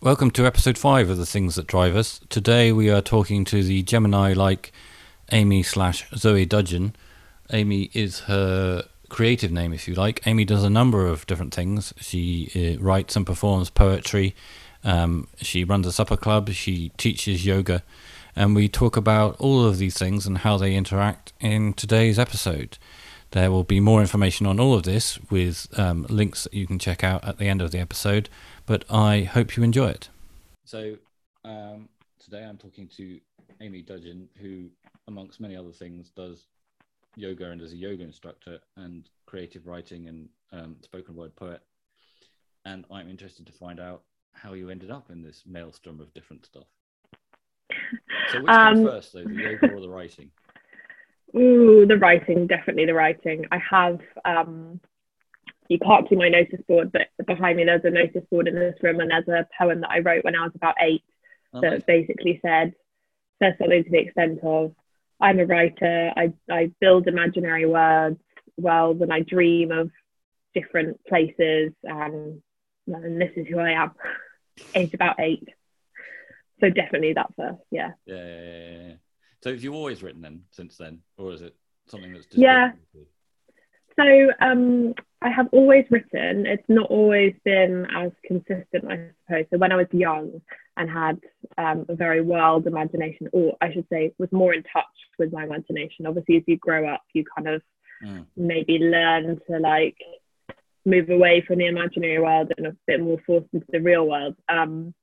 Welcome to episode five of The Things That Drive Us. Today we are talking to the Gemini like Amy slash Zoe Dudgeon. Amy is her creative name, if you like. Amy does a number of different things. She uh, writes and performs poetry. Um, she runs a supper club. She teaches yoga. And we talk about all of these things and how they interact in today's episode. There will be more information on all of this with um, links that you can check out at the end of the episode, but I hope you enjoy it. So, um, today I'm talking to Amy Dudgeon, who, amongst many other things, does yoga and is a yoga instructor and creative writing and um, spoken word poet. And I'm interested to find out how you ended up in this maelstrom of different stuff. So, which um, comes first, though, the yoga or the writing? Ooh, the writing, definitely the writing. I have, um, you can't see my notice board, but behind me there's a notice board in this room, and there's a poem that I wrote when I was about eight oh, that basically said, says something to the extent of, I'm a writer, I, I build imaginary words, worlds, and I dream of different places, and, and this is who I am. Age about eight. So definitely that first, yeah. Yeah, yeah, yeah, yeah. So have you always written then since then, or is it something that's just yeah? So um, I have always written. It's not always been as consistent, I suppose. So when I was young and had um, a very wild imagination, or I should say, was more in touch with my imagination. Obviously, as you grow up, you kind of mm. maybe learn to like move away from the imaginary world and a bit more forced into the real world. Um,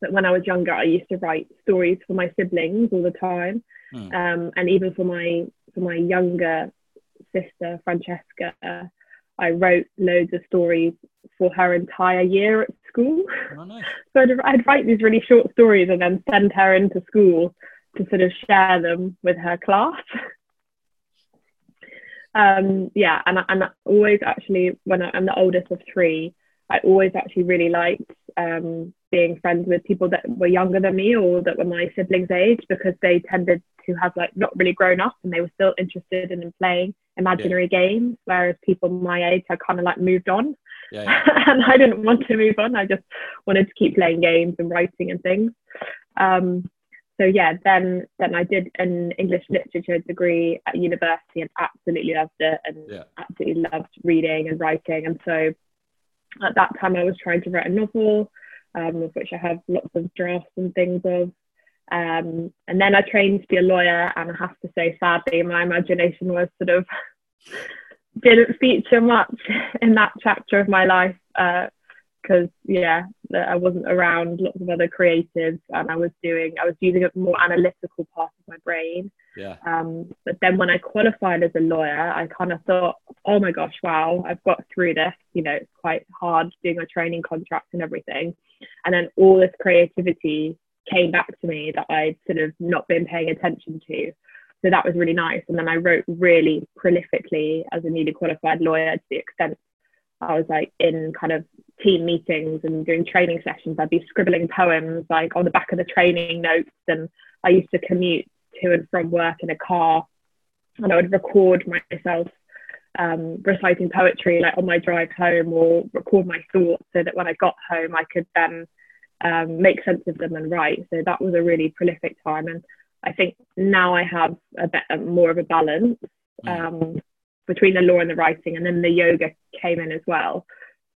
but when I was younger, I used to write stories for my siblings all the time, mm. um, and even for my for my younger sister Francesca, I wrote loads of stories for her entire year at school. Oh, nice. so I'd, I'd write these really short stories and then send her into school to sort of share them with her class. um, yeah, and, and always actually, when I, am the oldest of three, I always actually really liked um, being friends with people that were younger than me or that were my siblings' age because they tended to have like not really grown up and they were still interested in playing imaginary yeah. games, whereas people my age had kind of like moved on. Yeah, yeah. and I didn't want to move on. I just wanted to keep playing games and writing and things. Um, so yeah, then then I did an English literature degree at university and absolutely loved it and absolutely loved reading and writing. And so at that time I was trying to write a novel um, of which I have lots of drafts and things of. Um, and then I trained to be a lawyer, and I have to say, sadly, my imagination was sort of didn't feature much in that chapter of my life because, yeah, I wasn't around lots of other creatives, and I was doing, I was using a more analytical part of my brain. Yeah. Um, but then when I qualified as a lawyer, I kind of thought, oh my gosh, wow, I've got through this. You know, it's quite hard doing a training contract and everything. And then all this creativity came back to me that I'd sort of not been paying attention to. So that was really nice. And then I wrote really prolifically as a newly qualified lawyer to the extent I was like in kind of team meetings and doing training sessions. I'd be scribbling poems like on the back of the training notes. And I used to commute to and from work in a car and I would record myself um, reciting poetry like on my drive home or record my thoughts so that when I got home I could then um, make sense of them and write. So that was a really prolific time, and I think now I have a bit more of a balance mm. um, between the law and the writing, and then the yoga came in as well.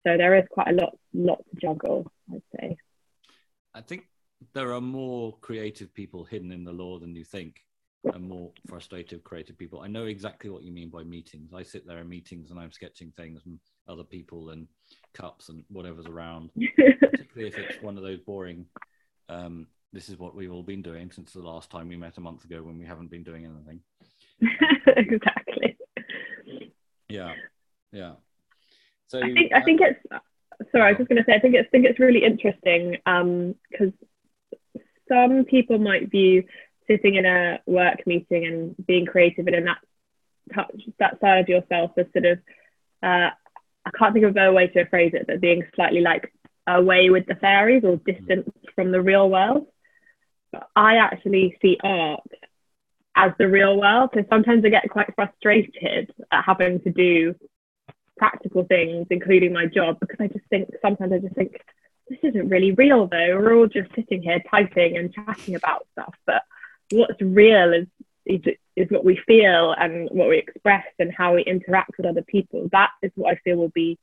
So there is quite a lot, lot to juggle. I'd say. I think there are more creative people hidden in the law than you think and more frustrated creative people. I know exactly what you mean by meetings. I sit there in meetings and I'm sketching things and other people and cups and whatever's around. Particularly if it's one of those boring. Um, this is what we've all been doing since the last time we met a month ago when we haven't been doing anything. exactly. Yeah, yeah. So I think I think it's. Sorry, I was just going to say I think it's I think it's really interesting because um, some people might view sitting in a work meeting and being creative and in that touch that side of yourself as sort of uh, I can't think of a better way to phrase it, but being slightly like away with the fairies or distant from the real world. But I actually see art as the real world. So sometimes I get quite frustrated at having to do practical things, including my job, because I just think sometimes I just think this isn't really real though. We're all just sitting here typing and chatting about stuff, but what's real is is, is what we feel and what we express and how we interact with other people. That is what I feel will be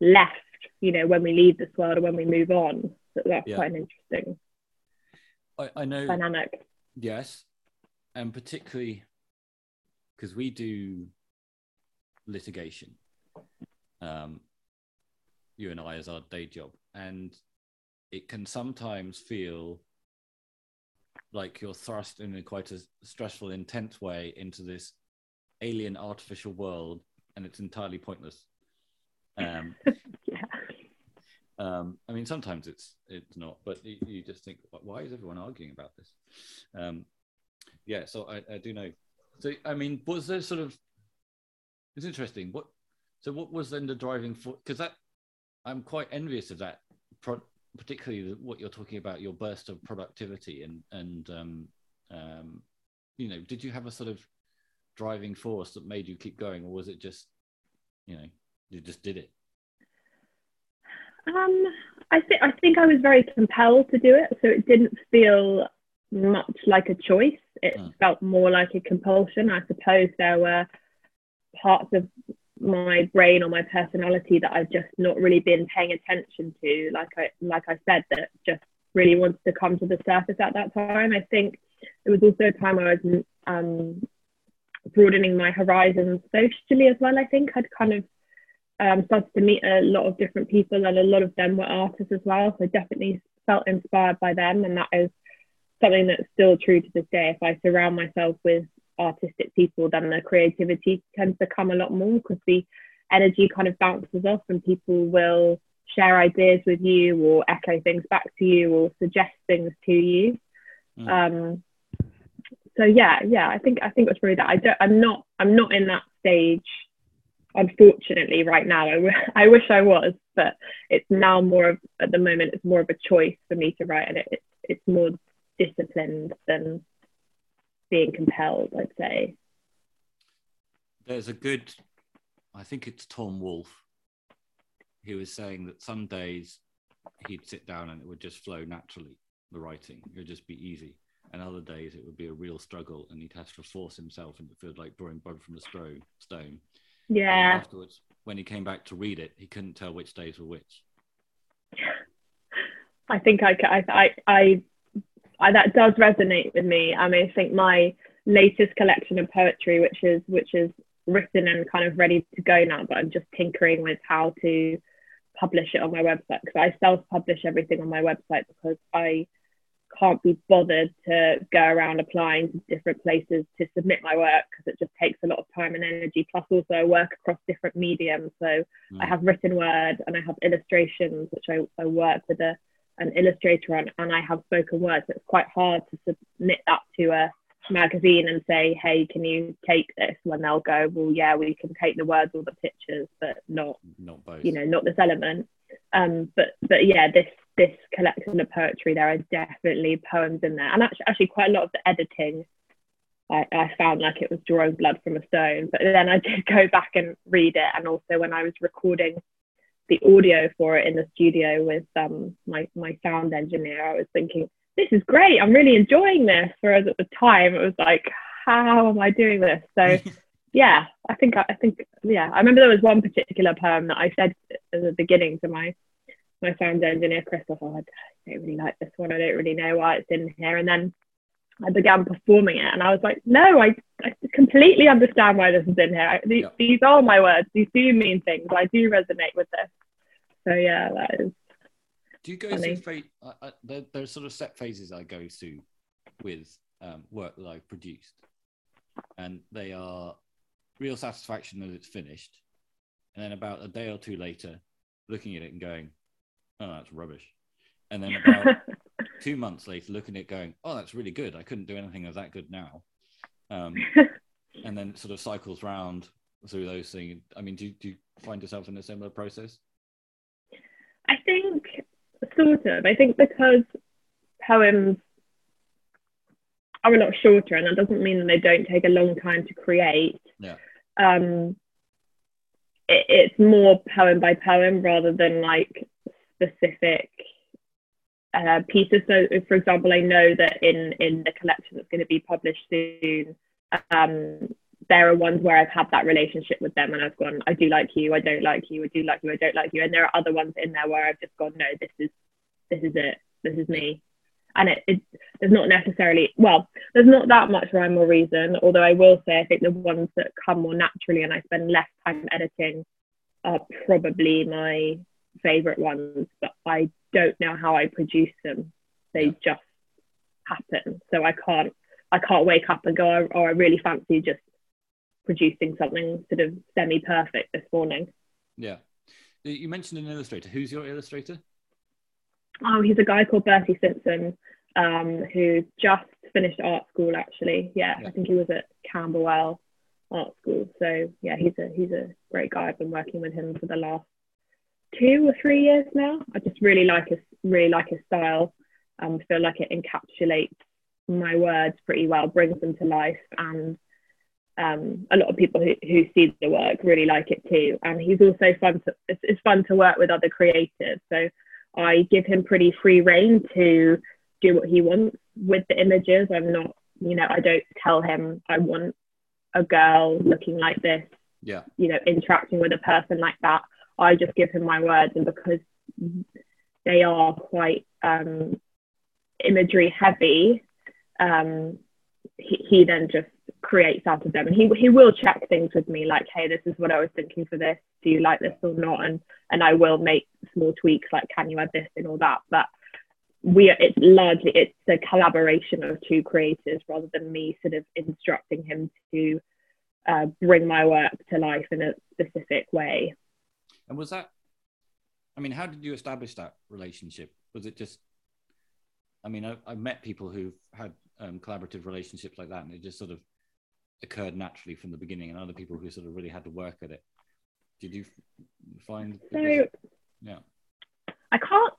left, you know, when we leave this world or when we move on. So that's yeah. quite an interesting I, I know dynamic. Yes. And particularly because we do litigation. Um, you and I as our day job. And it can sometimes feel like you're thrust in a quite a stressful, intense way into this alien artificial world, and it's entirely pointless. Um, yeah. Um, I mean, sometimes it's it's not, but you, you, just think, why is everyone arguing about this? Um, yeah, so I, I do know. So I mean, was there sort of? It's interesting. What? So what was then the driving force? Because that I'm quite envious of that, pro- particularly what you're talking about, your burst of productivity and and um, um, you know, did you have a sort of driving force that made you keep going, or was it just, you know, you just did it? Um, I think I think I was very compelled to do it, so it didn't feel much like a choice. It mm. felt more like a compulsion. I suppose there were parts of my brain or my personality that I've just not really been paying attention to. Like I like I said, that just really wanted to come to the surface at that time. I think it was also a time I was um, broadening my horizons socially as well. I think I'd kind of um, started to meet a lot of different people, and a lot of them were artists as well. So definitely felt inspired by them, and that is something that's still true to this day. If I surround myself with artistic people, then the creativity tends to come a lot more because the energy kind of bounces off and people will share ideas with you or echo things back to you or suggest things to you. Mm. Um, so yeah, yeah, I think I think it's really that. I don't. I'm not. I'm not in that stage. Unfortunately, right now, I, w- I wish I was, but it's now more of at the moment. It's more of a choice for me to write, and it, it's it's more disciplined than being compelled, I'd say. There's a good, I think it's Tom Wolfe. He was saying that some days he'd sit down and it would just flow naturally, the writing. It would just be easy. And other days it would be a real struggle and he'd have to force himself and it felt like drawing blood from a stone. Yeah. And afterwards, when he came back to read it, he couldn't tell which days were which. I think I, I, I I, that does resonate with me. I mean, I think my latest collection of poetry, which is which is written and kind of ready to go now, but I'm just tinkering with how to publish it on my website because I self-publish everything on my website because I can't be bothered to go around applying to different places to submit my work because it just takes a lot of time and energy. Plus, also I work across different mediums, so mm. I have written word and I have illustrations, which I, I work with a an illustrator on and I have spoken words. It's quite hard to submit that to a magazine and say, hey, can you take this? When they'll go, well, yeah, we can take the words or the pictures, but not, not both. you know, not this element. Um, but but yeah, this this collection of poetry, there are definitely poems in there, and actually, actually quite a lot of the editing. I, I found like it was drawing blood from a stone, but then I did go back and read it, and also when I was recording the audio for it in the studio with um, my my sound engineer, I was thinking, this is great. I'm really enjoying this. Whereas at the time, it was like, how am I doing this? So, yeah, I think I think yeah, I remember there was one particular poem that I said at the beginning to my my sound engineer Christoph. Oh, I don't really like this one. I don't really know why it's in here. And then I began performing it, and I was like, no, I, I completely understand why this is in here. I, these, yeah. these are my words. These do mean things. I do resonate with this. So yeah, that is. Do you go funny. through phase? Uh, there, there, are sort of set phases I go through with um, work that I've produced, and they are real satisfaction that it's finished, and then about a day or two later, looking at it and going, "Oh, that's rubbish," and then about two months later, looking at it going, "Oh, that's really good. I couldn't do anything of that good now," um, and then sort of cycles round through those things. I mean, do, do you find yourself in a similar process? I think sort of. I think because poems are a lot shorter, and that doesn't mean that they don't take a long time to create. Yeah. Um, it, it's more poem by poem rather than like specific uh, pieces. So, for example, I know that in in the collection that's going to be published soon, um, there are ones where I've had that relationship with them and I've gone, I do like you, I don't like you, I do like you, I don't like you, and there are other ones in there where I've just gone, no, this is this is it, this is me, and it, it there's not necessarily well, there's not that much rhyme or reason. Although I will say, I think the ones that come more naturally and I spend less time editing are probably my favorite ones, but I don't know how I produce them. They just happen. So I can't I can't wake up and go, oh, oh I really fancy just producing something sort of semi perfect this morning. Yeah. You mentioned an illustrator. Who's your illustrator? Oh, he's a guy called Bertie Simpson, um, who just finished art school actually. Yeah, yeah, I think he was at Camberwell Art School. So yeah, he's a he's a great guy. I've been working with him for the last two or three years now. I just really like his really like his style. Um, feel like it encapsulates my words pretty well, brings them to life, and um, a lot of people who, who see the work really like it too. And he's also fun to it's, it's fun to work with other creatives. So I give him pretty free reign to do what he wants with the images. I'm not, you know, I don't tell him I want a girl looking like this. Yeah. You know, interacting with a person like that. I just give him my words, and because they are quite um, imagery heavy, um, he, he then just creates out of them, and he he will check things with me, like, hey, this is what I was thinking for this. Do you like this or not? And and I will make small tweaks, like, can you add this and all that, but we are, it's largely it's a collaboration of two creators rather than me sort of instructing him to uh, bring my work to life in a specific way and was that, I mean, how did you establish that relationship? Was it just, I mean, I, have met people who've had um, collaborative relationships like that, and it just sort of occurred naturally from the beginning, and other people who sort of really had to work at it. Did you find? So, yeah. I can't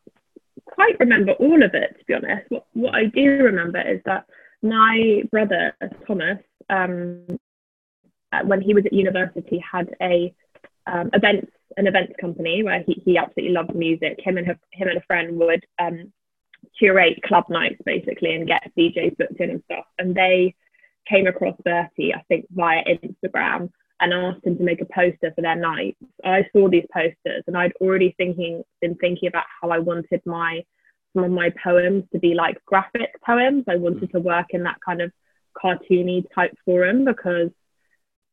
quite remember all of it, to be honest. What, what I do remember is that my brother, Thomas, um, uh, when he was at university, had a um, events an events company where he, he absolutely loved music. Him and her, him and a friend would um, curate club nights basically and get DJs booked in and stuff. And they came across Bertie, I think, via Instagram and asked him to make a poster for their nights. I saw these posters and I'd already thinking been thinking about how I wanted my some of my poems to be like graphic poems. I wanted to work in that kind of cartoony type form because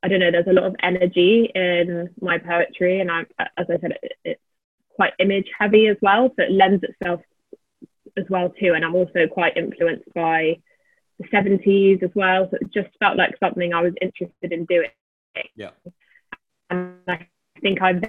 I don't know, there's a lot of energy in my poetry, and I, as I said, it, it's quite image heavy as well, so it lends itself as well too. And I'm also quite influenced by the 70s as well, so it just felt like something I was interested in doing. Yeah. And I think I've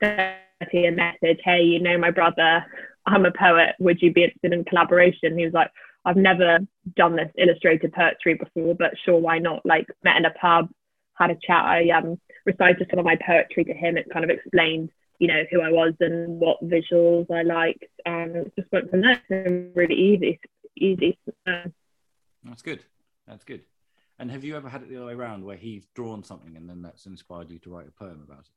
a message, hey, you know my brother, I'm a poet. Would you be interested in collaboration? He was like, I've never done this illustrated poetry before, but sure, why not? Like met in a pub, had a chat. I um, recited some of my poetry to him. It kind of explained, you know, who I was and what visuals I liked, and it just went from there. Really easy, easy. That's good. That's good. And have you ever had it the other way around, where he's drawn something and then that's inspired you to write a poem about it?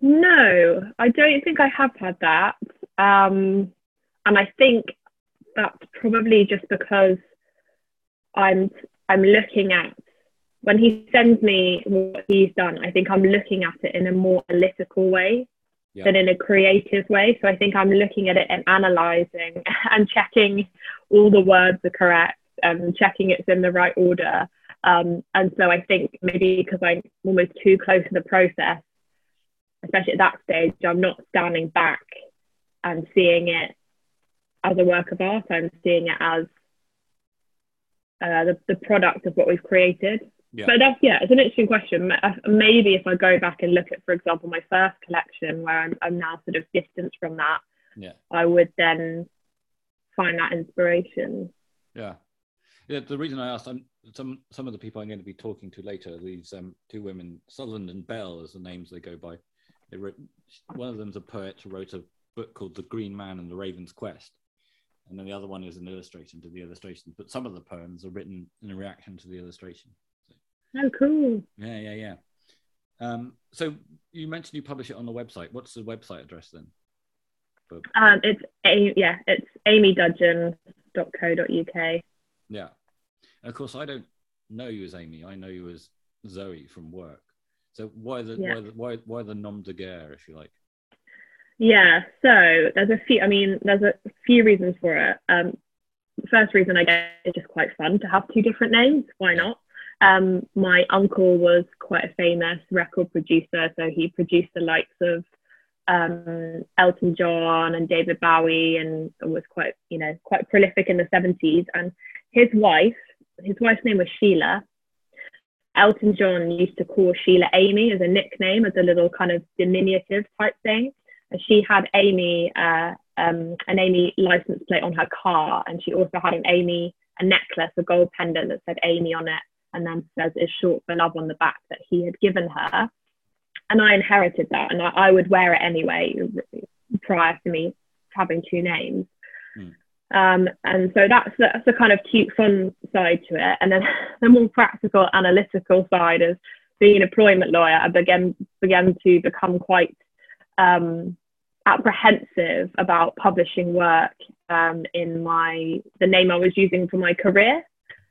No, I don't think I have had that. Um, and I think that's probably just because I'm I'm looking at when he sends me what he's done, I think I'm looking at it in a more analytical way yeah. than in a creative way. So I think I'm looking at it and analyzing and checking all the words are correct and checking it's in the right order. Um, and so I think maybe because I'm almost too close to the process, especially at that stage, I'm not standing back and seeing it as a work of art. I'm seeing it as uh, the, the product of what we've created. Yeah. But that's, yeah, it's an interesting question. Uh, maybe if I go back and look at, for example, my first collection, where I'm, I'm now sort of distanced from that, yeah. I would then find that inspiration. Yeah. Yeah, the reason I asked, I'm, some some of the people I'm going to be talking to later, these um, two women, Sutherland and Bell, as the names they go by. They wrote, one of them's a poet who wrote a book called The Green Man and the Raven's Quest, and then the other one is an illustration to the illustration. But some of the poems are written in a reaction to the illustration. So, oh, cool! Yeah, yeah, yeah. Um, so you mentioned you publish it on the website. What's the website address then? Um, it's a, yeah, it's amydudgeon.co.uk. Yeah, and of course I don't know you as Amy. I know you as Zoe from work. So why the yeah. why the, why why the nom de guerre, if you like? Yeah, so there's a few. I mean, there's a few reasons for it. Um, first reason I guess is just quite fun to have two different names. Why not? Um, my uncle was quite a famous record producer, so he produced the likes of um, Elton John and David Bowie, and was quite, you know, quite prolific in the 70s. And his wife, his wife's name was Sheila. Elton John used to call Sheila Amy as a nickname, as a little kind of diminutive type thing. She had Amy, uh, um, an Amy license plate on her car, and she also had an Amy, a necklace, a gold pendant that said Amy on it and then says is short for love on the back that he had given her. And I inherited that and I, I would wear it anyway prior to me having two names. Mm. Um, and so that's that's the kind of cute fun side to it. And then the more practical analytical side of being an employment lawyer, I began began to become quite um, apprehensive about publishing work um, in my the name I was using for my career.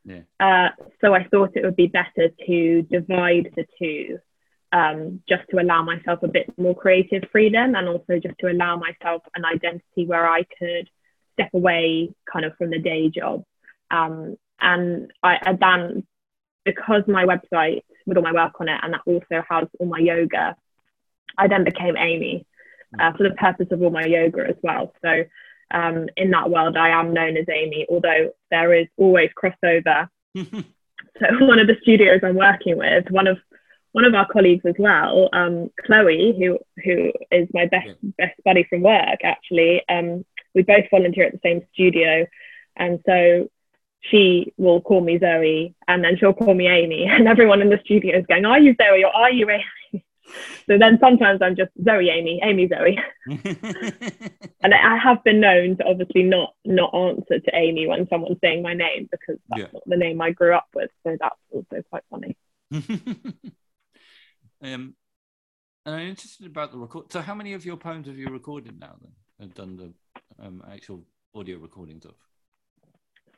Yeah. Uh, so I thought it would be better to divide the two um, just to allow myself a bit more creative freedom and also just to allow myself an identity where I could step away kind of from the day job. Um, and I, I then, because my website with all my work on it and that also has all my yoga, I then became Amy uh, for the purpose of all my yoga as well. So um, in that world, I am known as Amy, although there is always crossover. so one of the studios I'm working with, one of one of our colleagues as well, um, Chloe, who who is my best yeah. best buddy from work, actually, um, we both volunteer at the same studio, and so she will call me Zoe, and then she'll call me Amy, and everyone in the studio is going, "Are you Zoe or are you Amy?" so then sometimes I'm just Zoe Amy, Amy Zoe. and I have been known to obviously not not answer to Amy when someone's saying my name because that's yeah. not the name I grew up with. So that's also quite funny. um, and I'm interested about the record. So how many of your poems have you recorded now then? And done the um, actual audio recordings of?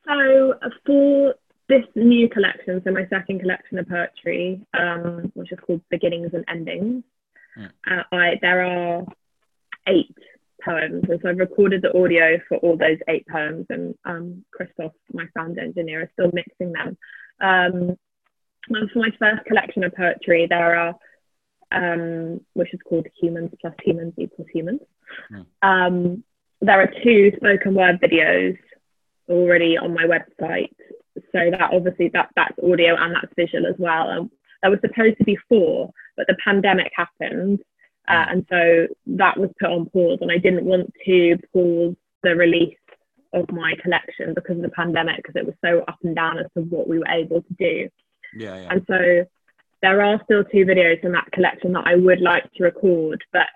So for this new collection, so my second collection of poetry, um, which is called Beginnings and Endings, mm. uh, I, there are eight poems. And so I've recorded the audio for all those eight poems, and um, Christoph, my sound engineer, is still mixing them. Um, and for my first collection of poetry, there are, um, which is called Humans plus Humans equals Humans. Mm. there are two spoken word videos already on my website so that obviously that that's audio and that's visual as well. And there was supposed to be four, but the pandemic happened, uh, and so that was put on pause. And I didn't want to pause the release of my collection because of the pandemic, because it was so up and down as to what we were able to do. Yeah, yeah. And so there are still two videos in that collection that I would like to record, but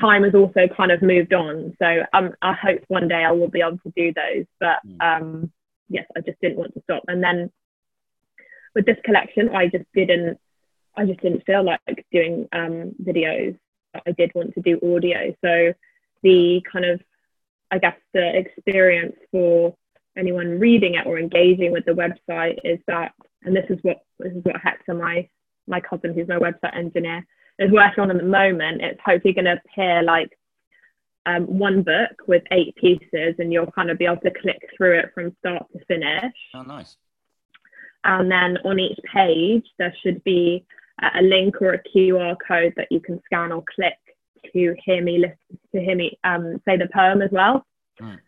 time has also kind of moved on. So um, I hope one day I will be able to do those. But mm. um, yes, I just didn't want to stop. And then with this collection, I just didn't, I just didn't feel like doing um, videos. I did want to do audio. So the kind of, I guess, the experience for anyone reading it or engaging with the website is that, and this is what this is what Hector, my my cousin, who's my website engineer, is working on at the moment. It's hopefully going to appear like um, one book with eight pieces, and you'll kind of be able to click through it from start to finish. Oh, nice. And then on each page, there should be a link or a QR code that you can scan or click to hear me listen to hear me um, say the poem as well. Mm.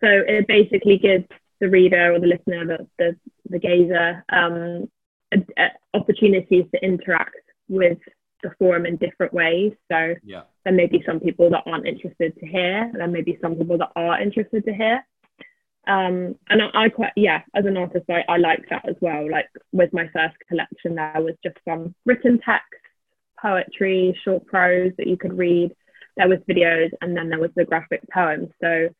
So it basically gives the reader or the listener, the the, the gazer, um, a, a opportunities to interact with the forum in different ways. So yeah. there may be some people that aren't interested to hear, there may be some people that are interested to hear. Um, and I, I, quite, yeah, as an artist, I, I like that as well. Like with my first collection, there was just some written text, poetry, short prose that you could read. There was videos, and then there was the graphic poems. So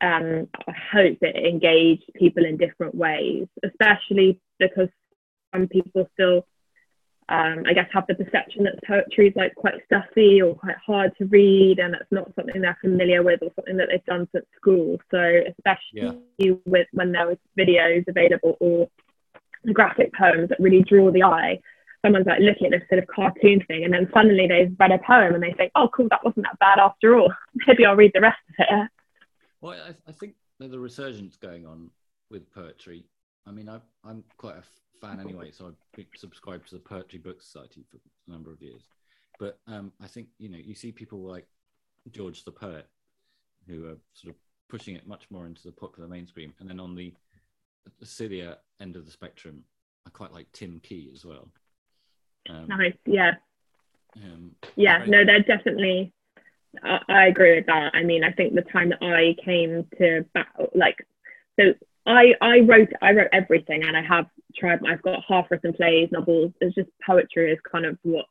um, I hope it engaged people in different ways, especially because some people still um, I guess have the perception that poetry is like quite stuffy or quite hard to read, and it's not something they're familiar with or something that they've done since school. So especially yeah. with when there was videos available or graphic poems that really draw the eye. Someone's like looking at this sort of cartoon thing, and then suddenly they've read a poem and they think, "Oh, cool, that wasn't that bad after all. Maybe I'll read the rest of it." Well, I, I think there's a resurgence going on with poetry. I mean, I, I'm quite a fan anyway, so I've been subscribed to the Poetry Book Society for a number of years. But um, I think you know you see people like George the poet who are sort of pushing it much more into the popular mainstream, and then on the, the sillier end of the spectrum, I quite like Tim Key as well. Um, nice, yeah. Um, yeah, no, they're definitely. I, I agree with that. I mean, I think the time that I came to like, so I I wrote I wrote everything, and I have tried. I've got half written plays, novels. It's just poetry is kind of what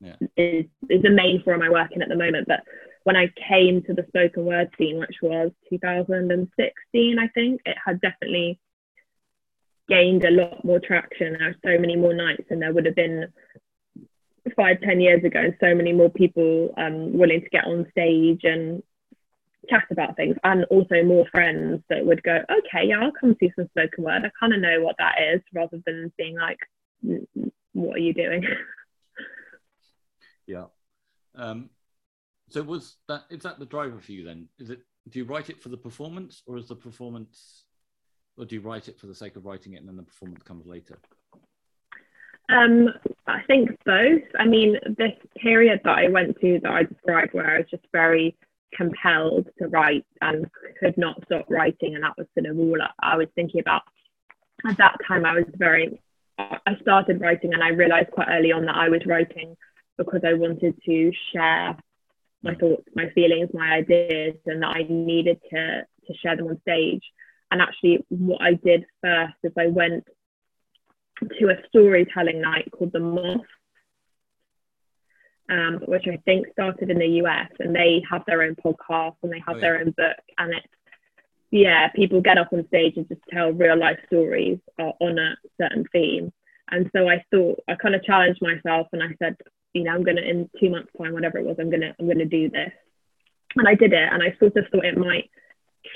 yeah. is is the main form I work in at the moment. But when I came to the spoken word scene, which was 2016, I think it had definitely gained a lot more traction. There were so many more nights, and there would have been five, ten years ago, and so many more people um, willing to get on stage and chat about things and also more friends that would go, okay, yeah, I'll come see some spoken word. I kind of know what that is rather than being like, what are you doing? yeah. Um, so was that, is that the driver for you then? Is it, do you write it for the performance or is the performance, or do you write it for the sake of writing it and then the performance comes later? Um, I think both. I mean, this period that I went to that I described where I was just very compelled to write and could not stop writing. And that was sort of all I was thinking about. At that time, I was very, I started writing and I realized quite early on that I was writing because I wanted to share my thoughts, my feelings, my ideas, and that I needed to, to share them on stage. And actually, what I did first is I went to a storytelling night called The Moth um, which I think started in the US, and they have their own podcast and they have oh, yeah. their own book, and it's yeah, people get up on stage and just tell real life stories uh, on a certain theme. And so I thought I kind of challenged myself, and I said, you know, I'm gonna in two months' time, whatever it was, I'm gonna I'm gonna do this, and I did it, and I sort of thought it might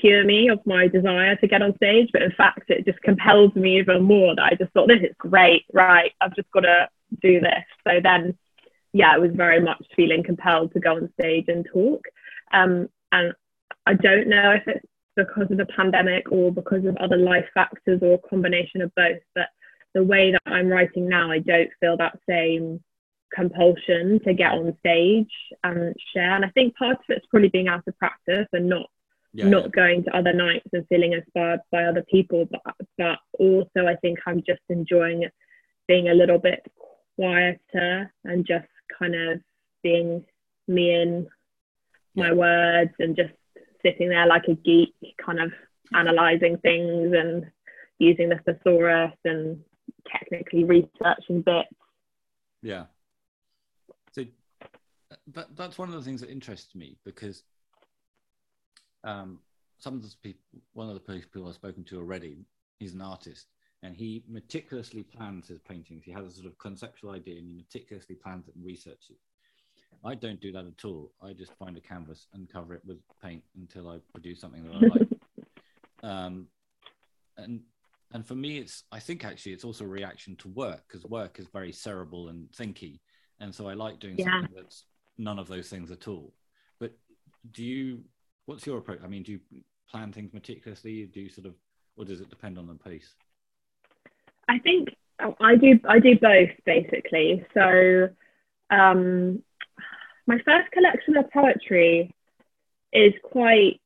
cure me of my desire to get on stage, but in fact, it just compelled me even more. That I just thought this is great, right? I've just got to do this. So then yeah, I was very much feeling compelled to go on stage and talk. Um, and I don't know if it's because of the pandemic or because of other life factors or a combination of both, but the way that I'm writing now, I don't feel that same compulsion to get on stage and share. And I think part of it's probably being out of practice and not yeah, not yeah. going to other nights and feeling inspired by other people, but but also I think I'm just enjoying being a little bit quieter and just kind of being me in my words and just sitting there like a geek, kind of analyzing things and using the thesaurus and technically researching bits. Yeah. So that, that's one of the things that interests me because um, some of the people, one of the people I've spoken to already, he's an artist and he meticulously plans his paintings. He has a sort of conceptual idea and he meticulously plans it and researches. It. I don't do that at all. I just find a canvas and cover it with paint until I produce something that I like. um, and and for me, it's I think actually it's also a reaction to work because work is very cerebral and thinky, and so I like doing yeah. something that's none of those things at all. But do you? What's your approach? I mean, do you plan things meticulously? Do you sort of, or does it depend on the pace? I think I do I do both basically. So um, my first collection of poetry is quite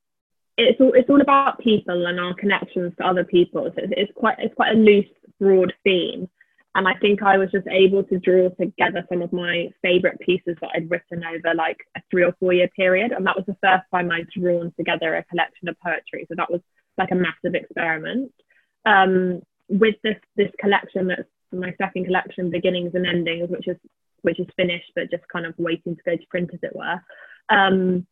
it's all it's all about people and our connections to other people. So it's, it's quite it's quite a loose, broad theme. And I think I was just able to draw together some of my favorite pieces that I'd written over like a three or four year period. And that was the first time I'd drawn together a collection of poetry. So that was like a massive experiment. Um, with this this collection that's my second collection, Beginnings and Endings, which is which is finished but just kind of waiting to go to print, as it were. Um,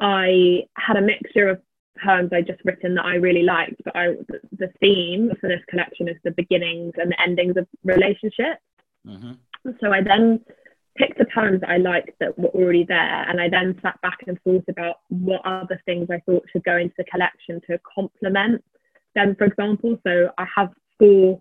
I had a mixture of poems I just written that I really liked, but I, the, the theme for this collection is the beginnings and the endings of relationships. Mm-hmm. So I then picked the poems that I liked that were already there, and I then sat back and thought about what other things I thought should go into the collection to complement them, for example. So I have four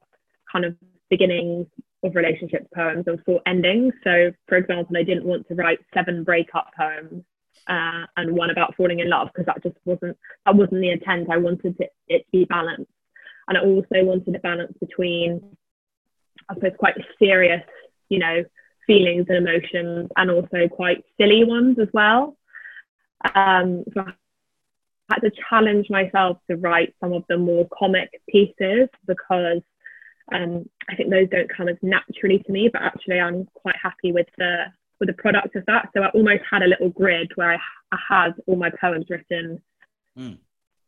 kind of beginnings of relationship poems and four endings. So, for example, I didn't want to write seven breakup poems uh, and one about falling in love because that just wasn't that wasn't the intent. I wanted it, it to be balanced, and I also wanted a balance between, I suppose, quite serious, you know, feelings and emotions, and also quite silly ones as well. Um, so I had to challenge myself to write some of the more comic pieces because um, I think those don't come as naturally to me, but actually I'm quite happy with the with the product of that. So I almost had a little grid where I, I had all my poems written, mm.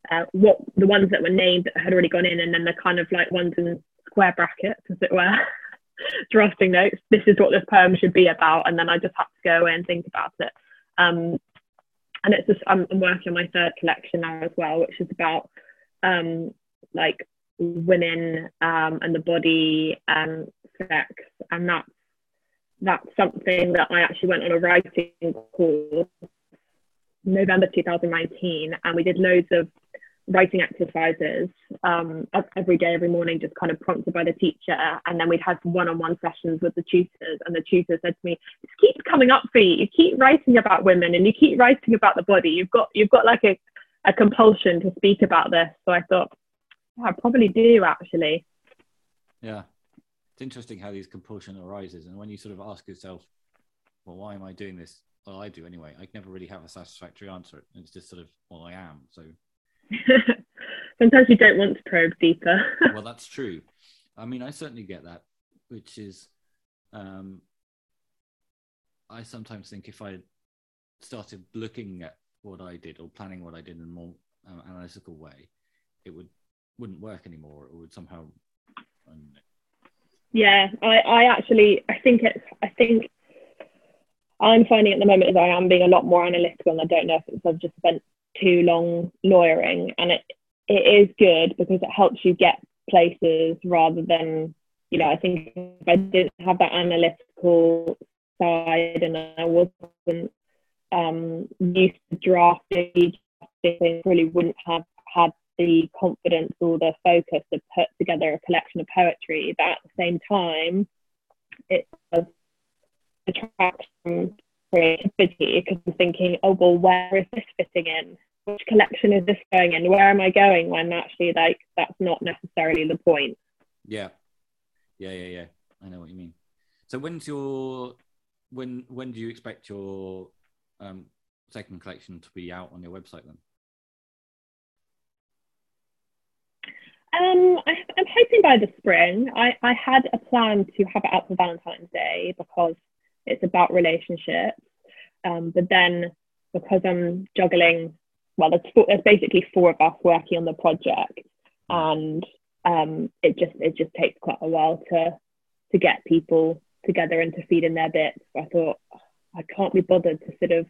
uh, what the ones that were named that had already gone in, and then the kind of like ones in square brackets, as it were, drafting notes. This is what this poem should be about, and then I just had to go away and think about it. Um, and it's just I'm, I'm, working on my third collection now as well, which is about um, like women um, and the body and sex, and that's that's something that I actually went on a writing course November 2019, and we did loads of writing exercises um, every day, every morning, just kind of prompted by the teacher. And then we'd have one-on-one sessions with the tutors, and the tutor said to me, "This keeps coming up for you. You keep writing about women, and you keep writing about the body. You've got you've got like a, a compulsion to speak about this." So I thought, yeah, I probably do actually. Yeah, it's interesting how these compulsion arises, and when you sort of ask yourself, "Well, why am I doing this?" Well, I do anyway. I never really have a satisfactory answer. It's just sort of, "Well, I am." So sometimes you don't want to probe deeper. well, that's true. I mean, I certainly get that, which is, um, I sometimes think if I started looking at what I did or planning what I did in a more um, analytical way, it would wouldn't work anymore. It would somehow. Um, yeah, I, I actually, I think it's, I think I'm finding at the moment is I am being a lot more analytical, and I don't know if it's I've just spent too long lawyering, and it it is good because it helps you get places rather than you know I think if I didn't have that analytical side and I wasn't um, used to drafting, really wouldn't have had the confidence or the focus to put together a collection of poetry. But at the same time, it does attract some creativity because I'm thinking, oh well, where is this fitting in? Which collection is this going in? Where am I going? When actually, like that's not necessarily the point. Yeah, yeah, yeah, yeah. I know what you mean. So when's your when when do you expect your um, second collection to be out on your website then? Um, I, am hoping by the spring. I, I had a plan to have it out for Valentine's Day because it's about relationships. Um, but then because I'm juggling, well, there's, four, there's basically four of us working on the project, and um, it just it just takes quite a while to to get people together and to feed in their bits. So I thought I can't be bothered to sort of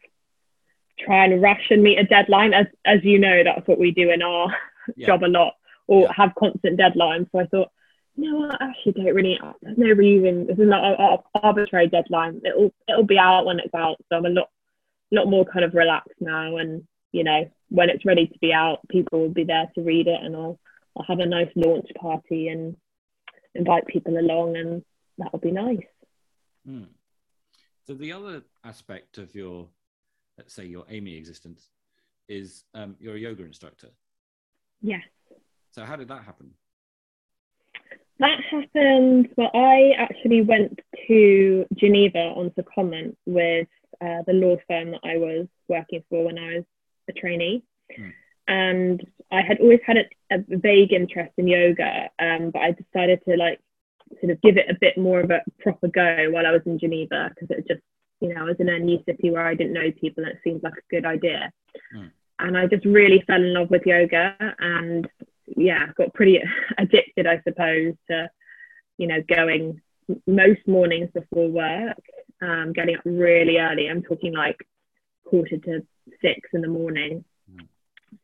try and rush and meet a deadline. As as you know, that's what we do in our yeah. job a lot or yeah. have constant deadlines. So I thought, no, I actually don't really. There's no reason. This is not an arbitrary deadline. It'll it'll be out when it's out. So I'm a lot lot more kind of relaxed now, and you know when it's ready to be out, people will be there to read it, and I'll I'll have a nice launch party and invite people along, and that'll be nice. Mm. So the other aspect of your, let's say, your Amy existence is um, you're a yoga instructor. Yes. So how did that happen? That happened. Well, I actually went to Geneva on secondment with uh, the law firm that I was working for when I was a trainee. Mm. And I had always had a, a vague interest in yoga, um, but I decided to like sort of give it a bit more of a proper go while I was in Geneva because it just, you know, I was in a new city where I didn't know people and it seemed like a good idea. Mm. And I just really fell in love with yoga and yeah, got pretty addicted, I suppose, to, you know, going most mornings before work, um, getting up really early. I'm talking like quarter to six in the morning mm.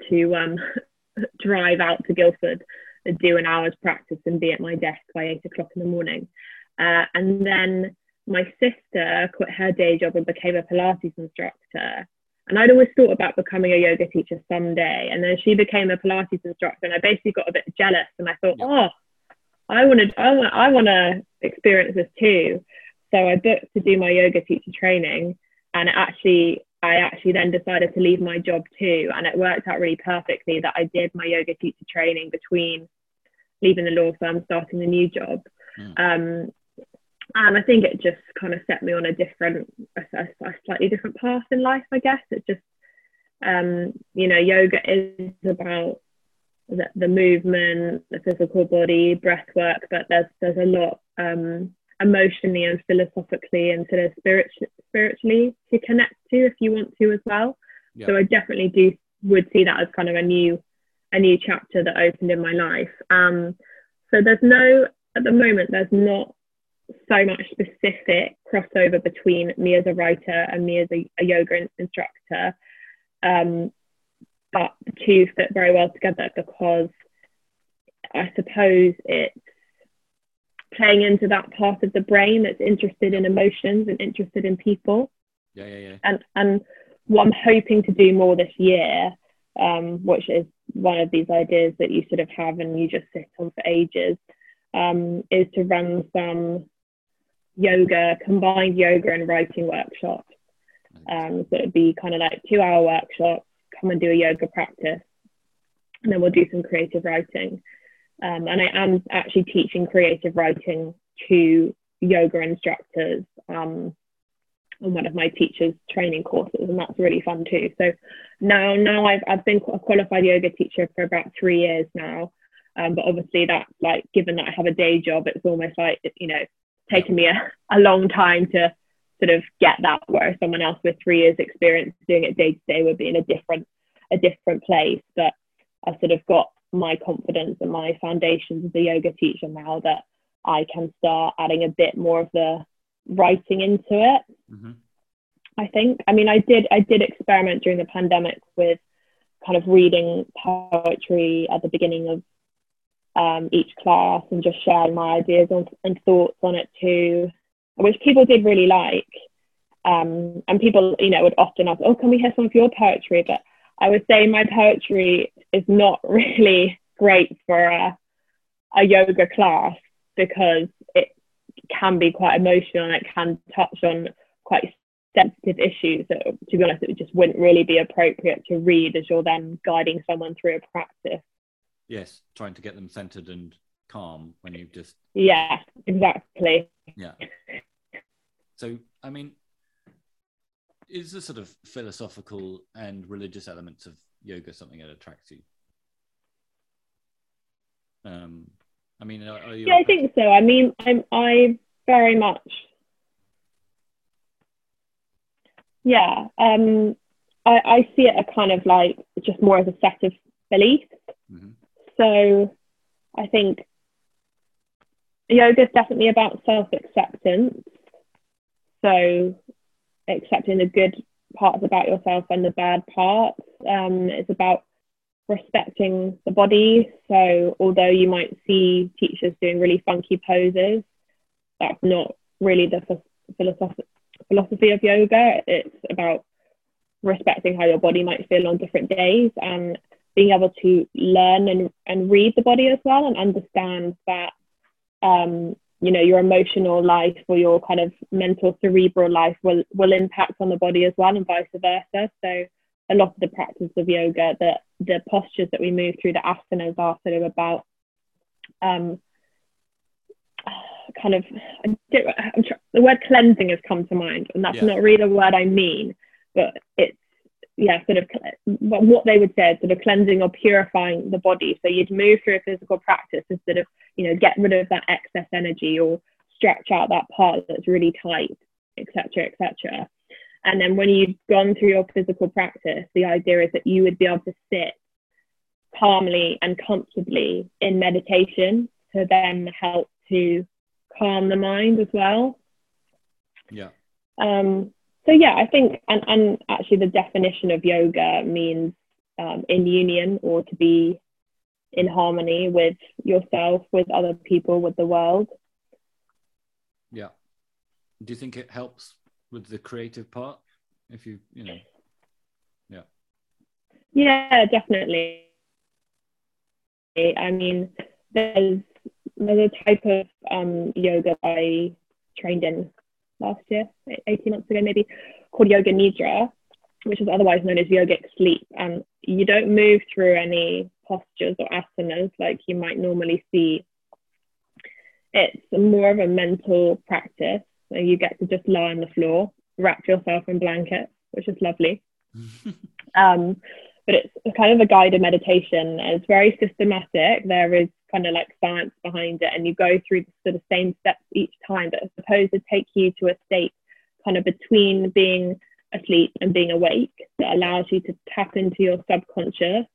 to um, drive out to Guildford and do an hour's practice and be at my desk by eight o'clock in the morning. Uh, and then my sister quit her day job and became a Pilates instructor. And I'd always thought about becoming a yoga teacher someday. And then she became a Pilates instructor, and I basically got a bit jealous. And I thought, oh, I wanted, I want, I want to experience this too. So I booked to do my yoga teacher training, and actually, I actually then decided to leave my job too. And it worked out really perfectly that I did my yoga teacher training between leaving the law firm, starting the new job. Mm. Um, and I think it just kind of set me on a different, a, a slightly different path in life. I guess it just, um, you know, yoga is about the, the movement, the physical body, breath work, but there's there's a lot um, emotionally and philosophically and sort of spiritually spiritually to connect to if you want to as well. Yeah. So I definitely do would see that as kind of a new a new chapter that opened in my life. Um, so there's no at the moment there's not so much specific crossover between me as a writer and me as a, a yoga instructor. Um, but the two fit very well together because I suppose it's playing into that part of the brain that's interested in emotions and interested in people. Yeah, yeah, yeah. And and what I'm hoping to do more this year, um, which is one of these ideas that you sort of have and you just sit on for ages, um, is to run some yoga, combined yoga and writing workshops. Um, so it'd be kind of like two hour workshops, come and do a yoga practice, and then we'll do some creative writing. Um, and I am actually teaching creative writing to yoga instructors um, on one of my teachers training courses, and that's really fun too. So now, now I've I've been a qualified yoga teacher for about three years now. Um, but obviously, that like given that I have a day job, it's almost like you know taken me a, a long time to sort of get that where someone else with three years experience doing it day to day would be in a different a different place. But i sort of got my confidence and my foundations as a yoga teacher now that i can start adding a bit more of the writing into it. Mm-hmm. i think. I mean i did i did experiment during the pandemic with kind of reading poetry at the beginning of um, each class and just sharing my ideas on, and thoughts on it too, which people did really like. Um, and people, you know, would often ask, "Oh, can we hear some of your poetry?" But I would say my poetry is not really great for a, a yoga class because it can be quite emotional and it can touch on quite sensitive issues that, to be honest, it just wouldn't really be appropriate to read as you're then guiding someone through a practice yes trying to get them centered and calm when you've just yeah exactly. Yeah. So i mean is the sort of philosophical and religious elements of yoga something that attracts you? Um i mean are, you yeah i think so. I mean i'm i very much yeah um i i see it a kind of like just more as a set of beliefs. Mm-hmm. So I think yoga is definitely about self acceptance. So accepting the good parts about yourself and the bad parts. Um, it's about respecting the body. So although you might see teachers doing really funky poses, that's not really the philosophy philosophy of yoga. It's about respecting how your body might feel on different days and being able to learn and, and read the body as well and understand that um, you know your emotional life or your kind of mental cerebral life will will impact on the body as well and vice versa so a lot of the practice of yoga the the postures that we move through the asanas are sort of about um, kind of the word cleansing has come to mind and that's yeah. not really the word i mean but it's yeah, sort of what they would say, is sort of cleansing or purifying the body. So you'd move through a physical practice to sort of, you know, get rid of that excess energy or stretch out that part that's really tight, etc., etc. And then when you've gone through your physical practice, the idea is that you would be able to sit calmly and comfortably in meditation to then help to calm the mind as well. Yeah. Um, so yeah, I think, and, and actually the definition of yoga means um, in union or to be in harmony with yourself, with other people, with the world. Yeah. do you think it helps with the creative part? If you, you know, yeah. Yeah, definitely. I mean, there's there's a type of um, yoga I trained in last year, 18 months ago maybe, called Yoga Nidra, which is otherwise known as yogic sleep. And you don't move through any postures or asanas like you might normally see. It's more of a mental practice. So you get to just lie on the floor, wrap yourself in blankets, which is lovely. um, but it's kind of a guided meditation. It's very systematic. There is kind of like science behind it, and you go through the sort of same steps each time, but it's supposed to take you to a state kind of between being asleep and being awake that allows you to tap into your subconscious.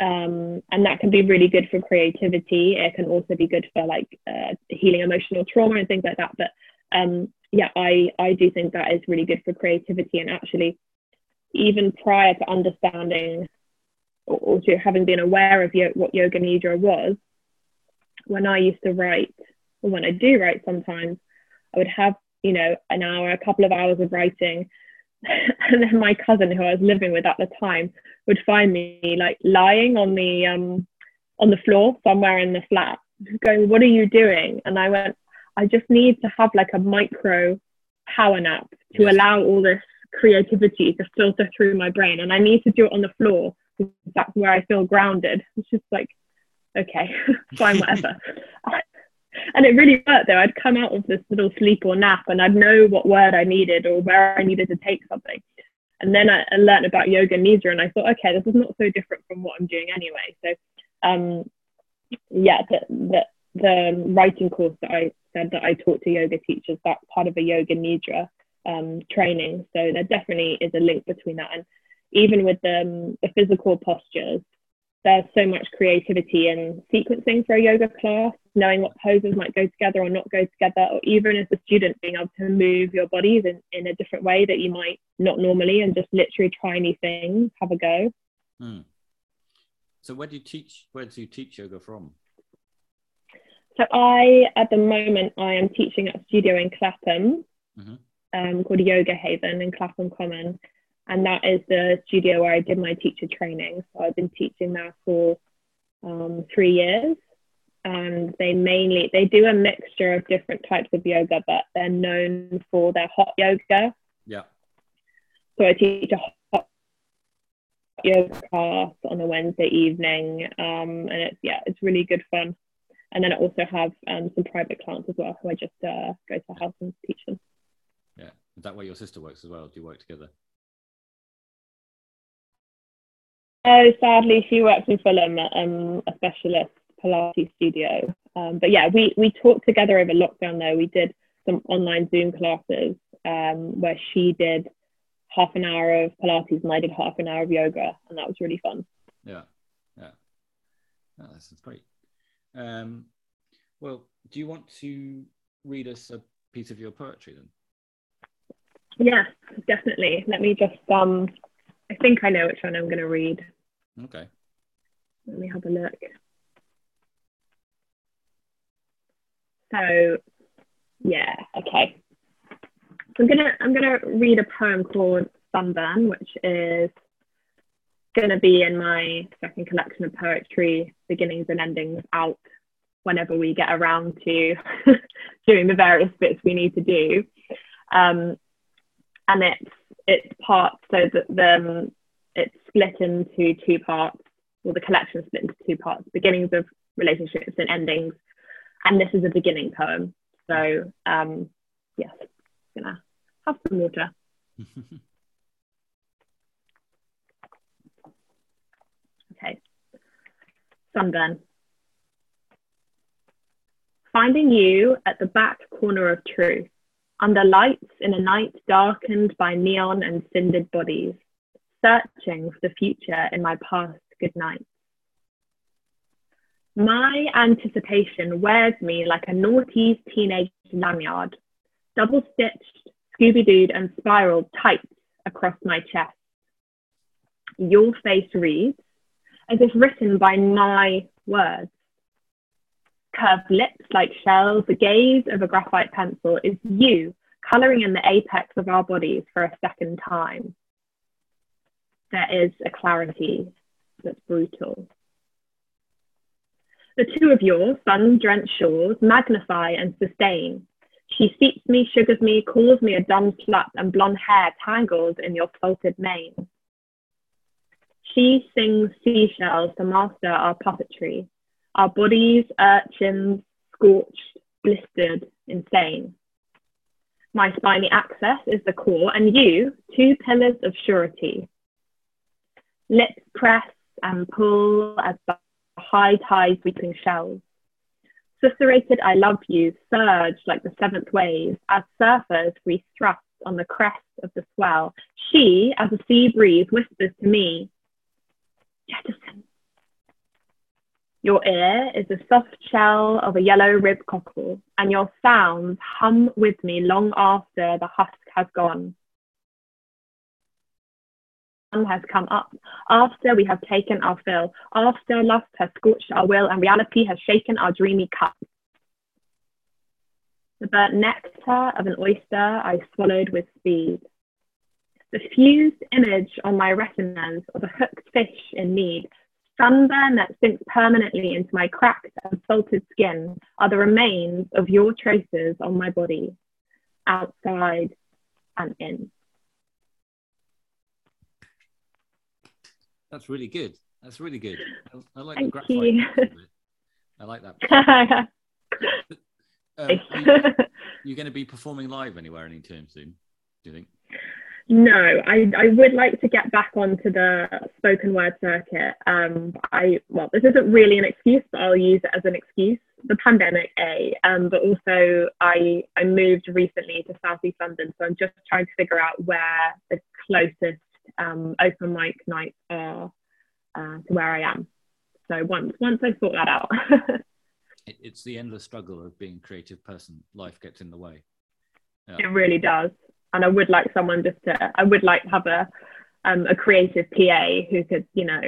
Um, and that can be really good for creativity. It can also be good for like uh, healing emotional trauma and things like that. But um, yeah, I, I do think that is really good for creativity. And actually, even prior to understanding or, to having been aware of what yoga nidra was, when I used to write, or when I do write sometimes, I would have, you know, an hour, a couple of hours of writing. and then my cousin who I was living with at the time would find me like lying on the um on the floor somewhere in the flat, going, What are you doing? And I went, I just need to have like a micro power nap to yes. allow all this creativity to filter through my brain. And I need to do it on the floor because that's where I feel grounded. It's just like, okay, fine, whatever. and it really worked though. I'd come out of this little sleep or nap and I'd know what word I needed or where I needed to take something. And then I, I learned about yoga nidra and I thought, okay, this is not so different from what I'm doing anyway. So, um, yeah, the, the, the writing course that I said that I taught to yoga teachers, that's part of a yoga nidra um, training. So there definitely is a link between that. And even with the, um, the physical postures, there's so much creativity in sequencing for a yoga class, knowing what poses might go together or not go together, or even as a student being able to move your bodies in, in a different way that you might not normally and just literally try new things, have a go. Hmm. So where do you teach where do you teach yoga from? So I at the moment I am teaching at a studio in Clapham mm-hmm. um, called Yoga Haven in Clapham Common and that is the studio where I did my teacher training. So I've been teaching there for um, three years, and they mainly they do a mixture of different types of yoga, but they're known for their hot yoga. Yeah. So I teach a hot yoga class on a Wednesday evening, um, and it's yeah, it's really good fun. And then I also have um, some private clients as well, who I just uh, go to the house and teach them. Yeah, is that where your sister works as well? Do you work together? Oh, sadly, she works in Fulham at um, a specialist Pilates studio. Um, but yeah, we we talked together over lockdown. Though we did some online Zoom classes um, where she did half an hour of Pilates and I did half an hour of yoga, and that was really fun. Yeah, yeah, oh, that's great. Um, well, do you want to read us a piece of your poetry then? Yeah, definitely. Let me just um I think I know which one I'm going to read. Okay. Let me have a look. So, yeah, okay. I'm gonna I'm gonna read a poem called Sunburn, which is gonna be in my second collection of poetry, beginnings and endings, out whenever we get around to doing the various bits we need to do. Um, and it's it's parts so that the um, it's split into two parts or the collection is split into two parts beginnings of relationships and endings and this is a beginning poem. So um yes gonna have some water. Okay sunburn. Finding you at the back corner of truth under lights in a night darkened by neon and cindered bodies, searching for the future in my past good night. My anticipation wears me like a naughty teenage lanyard, double stitched, Scooby Dooed, and spiraled tight across my chest. Your face reads as if written by my words curved lips like shells, the gaze of a graphite pencil is you colouring in the apex of our bodies for a second time. There is a clarity that's brutal. The two of your sun drenched shores magnify and sustain. She seeps me, sugars me, calls me a dumb slut, and blonde hair tangles in your salted mane. She sings seashells to master our puppetry, our bodies, urchins, scorched, blistered, insane. My spiny axis is the core, and you, two pillars of surety. Lips press and pull as the high tide sweeping shells. Susurrated I love you surge like the seventh wave as surfers we thrust on the crest of the swell. She, as a sea breeze, whispers to me, Jettison. Your ear is the soft shell of a yellow rib cockle, and your sounds hum with me long after the husk has gone. Sun has come up, after we have taken our fill, after lust has scorched our will and reality has shaken our dreamy cup. The burnt nectar of an oyster I swallowed with speed. The fused image on my retinas of a hooked fish in need sunburn that sinks permanently into my cracked and salted skin are the remains of your traces on my body, outside and in. That's really good. That's really good. I, I like Thank the graphite. you. part of it. I like that. Um, you, you're going to be performing live anywhere anytime soon? Do you think? No, I, I would like to get back onto the spoken word circuit. Um, I well, this isn't really an excuse, but I'll use it as an excuse. The pandemic, a, um, but also I I moved recently to Southeast London, so I'm just trying to figure out where the closest um, open mic nights are uh, to where I am. So once once I sort that out, it's the endless struggle of being a creative person. Life gets in the way. it really does. And I would like someone just to I would like to have a um, a creative PA who could you know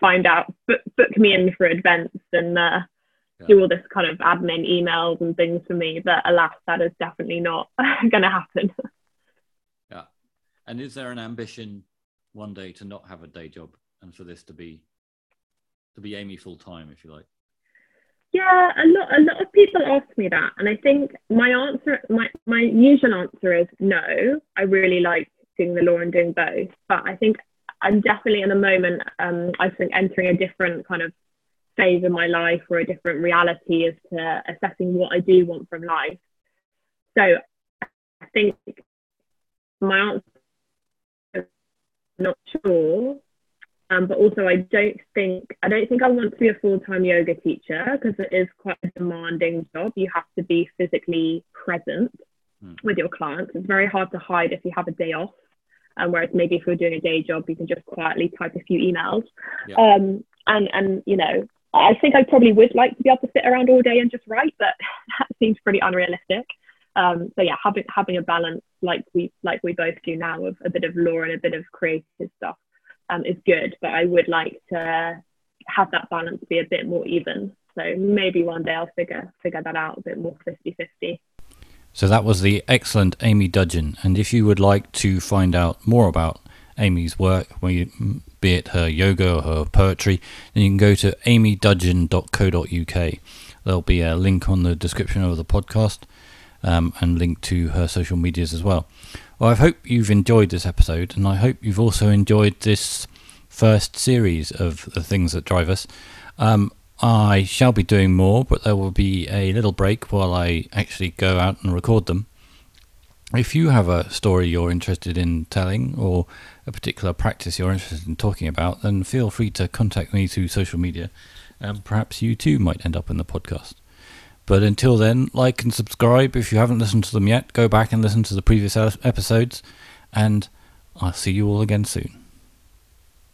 find out book, book me in for events and uh, Yeah. do all this kind of admin emails and things for me. But alas, that is definitely not going to happen. Yeah. And is there an ambition one day to not have a day job and for this to be to be Amy full time, if you like? Yeah, a lot a lot of people ask me that, and I think my answer, my my usual answer is no. I really like doing the law and doing both, but I think I'm definitely in a moment. Um, I think entering a different kind of phase in my life or a different reality as to assessing what I do want from life. So I think my answer is not sure. Um, but also, I don't think I don't think I want to be a full time yoga teacher because it is quite a demanding job. You have to be physically present Hmm. with your clients. It's very hard to hide if you have a day off. Um, whereas maybe if you're doing a day job, you can just quietly type a few emails. Yeah. Um, and and you know, I think I probably would like to be able to sit around all day and just write, but that seems pretty unrealistic. Um, so yeah, having having a balance like we like we both do now of a bit of law and a bit of creative stuff um, is good. But I would like to have that balance be a bit more even. So maybe one day I'll figure figure that out a bit more 50-50. So that was the excellent Amy Dudgeon. And if you would like to find out more about Amy's work, be it her yoga or her poetry, then you can go to amydudgeon.co.uk. There'll be a link on the description of the podcast um, and link to her social medias as well. Well, I hope you've enjoyed this episode, and I hope you've also enjoyed this first series of the things that drive us. Um, I shall be doing more, but there will be a little break while I actually go out and record them. If you have a story you're interested in telling or a particular practice you're interested in talking about, then feel free to contact me through social media, and perhaps you too might end up in the podcast. But until then, like and subscribe. If you haven't listened to them yet, go back and listen to the previous episodes, and I'll see you all again soon.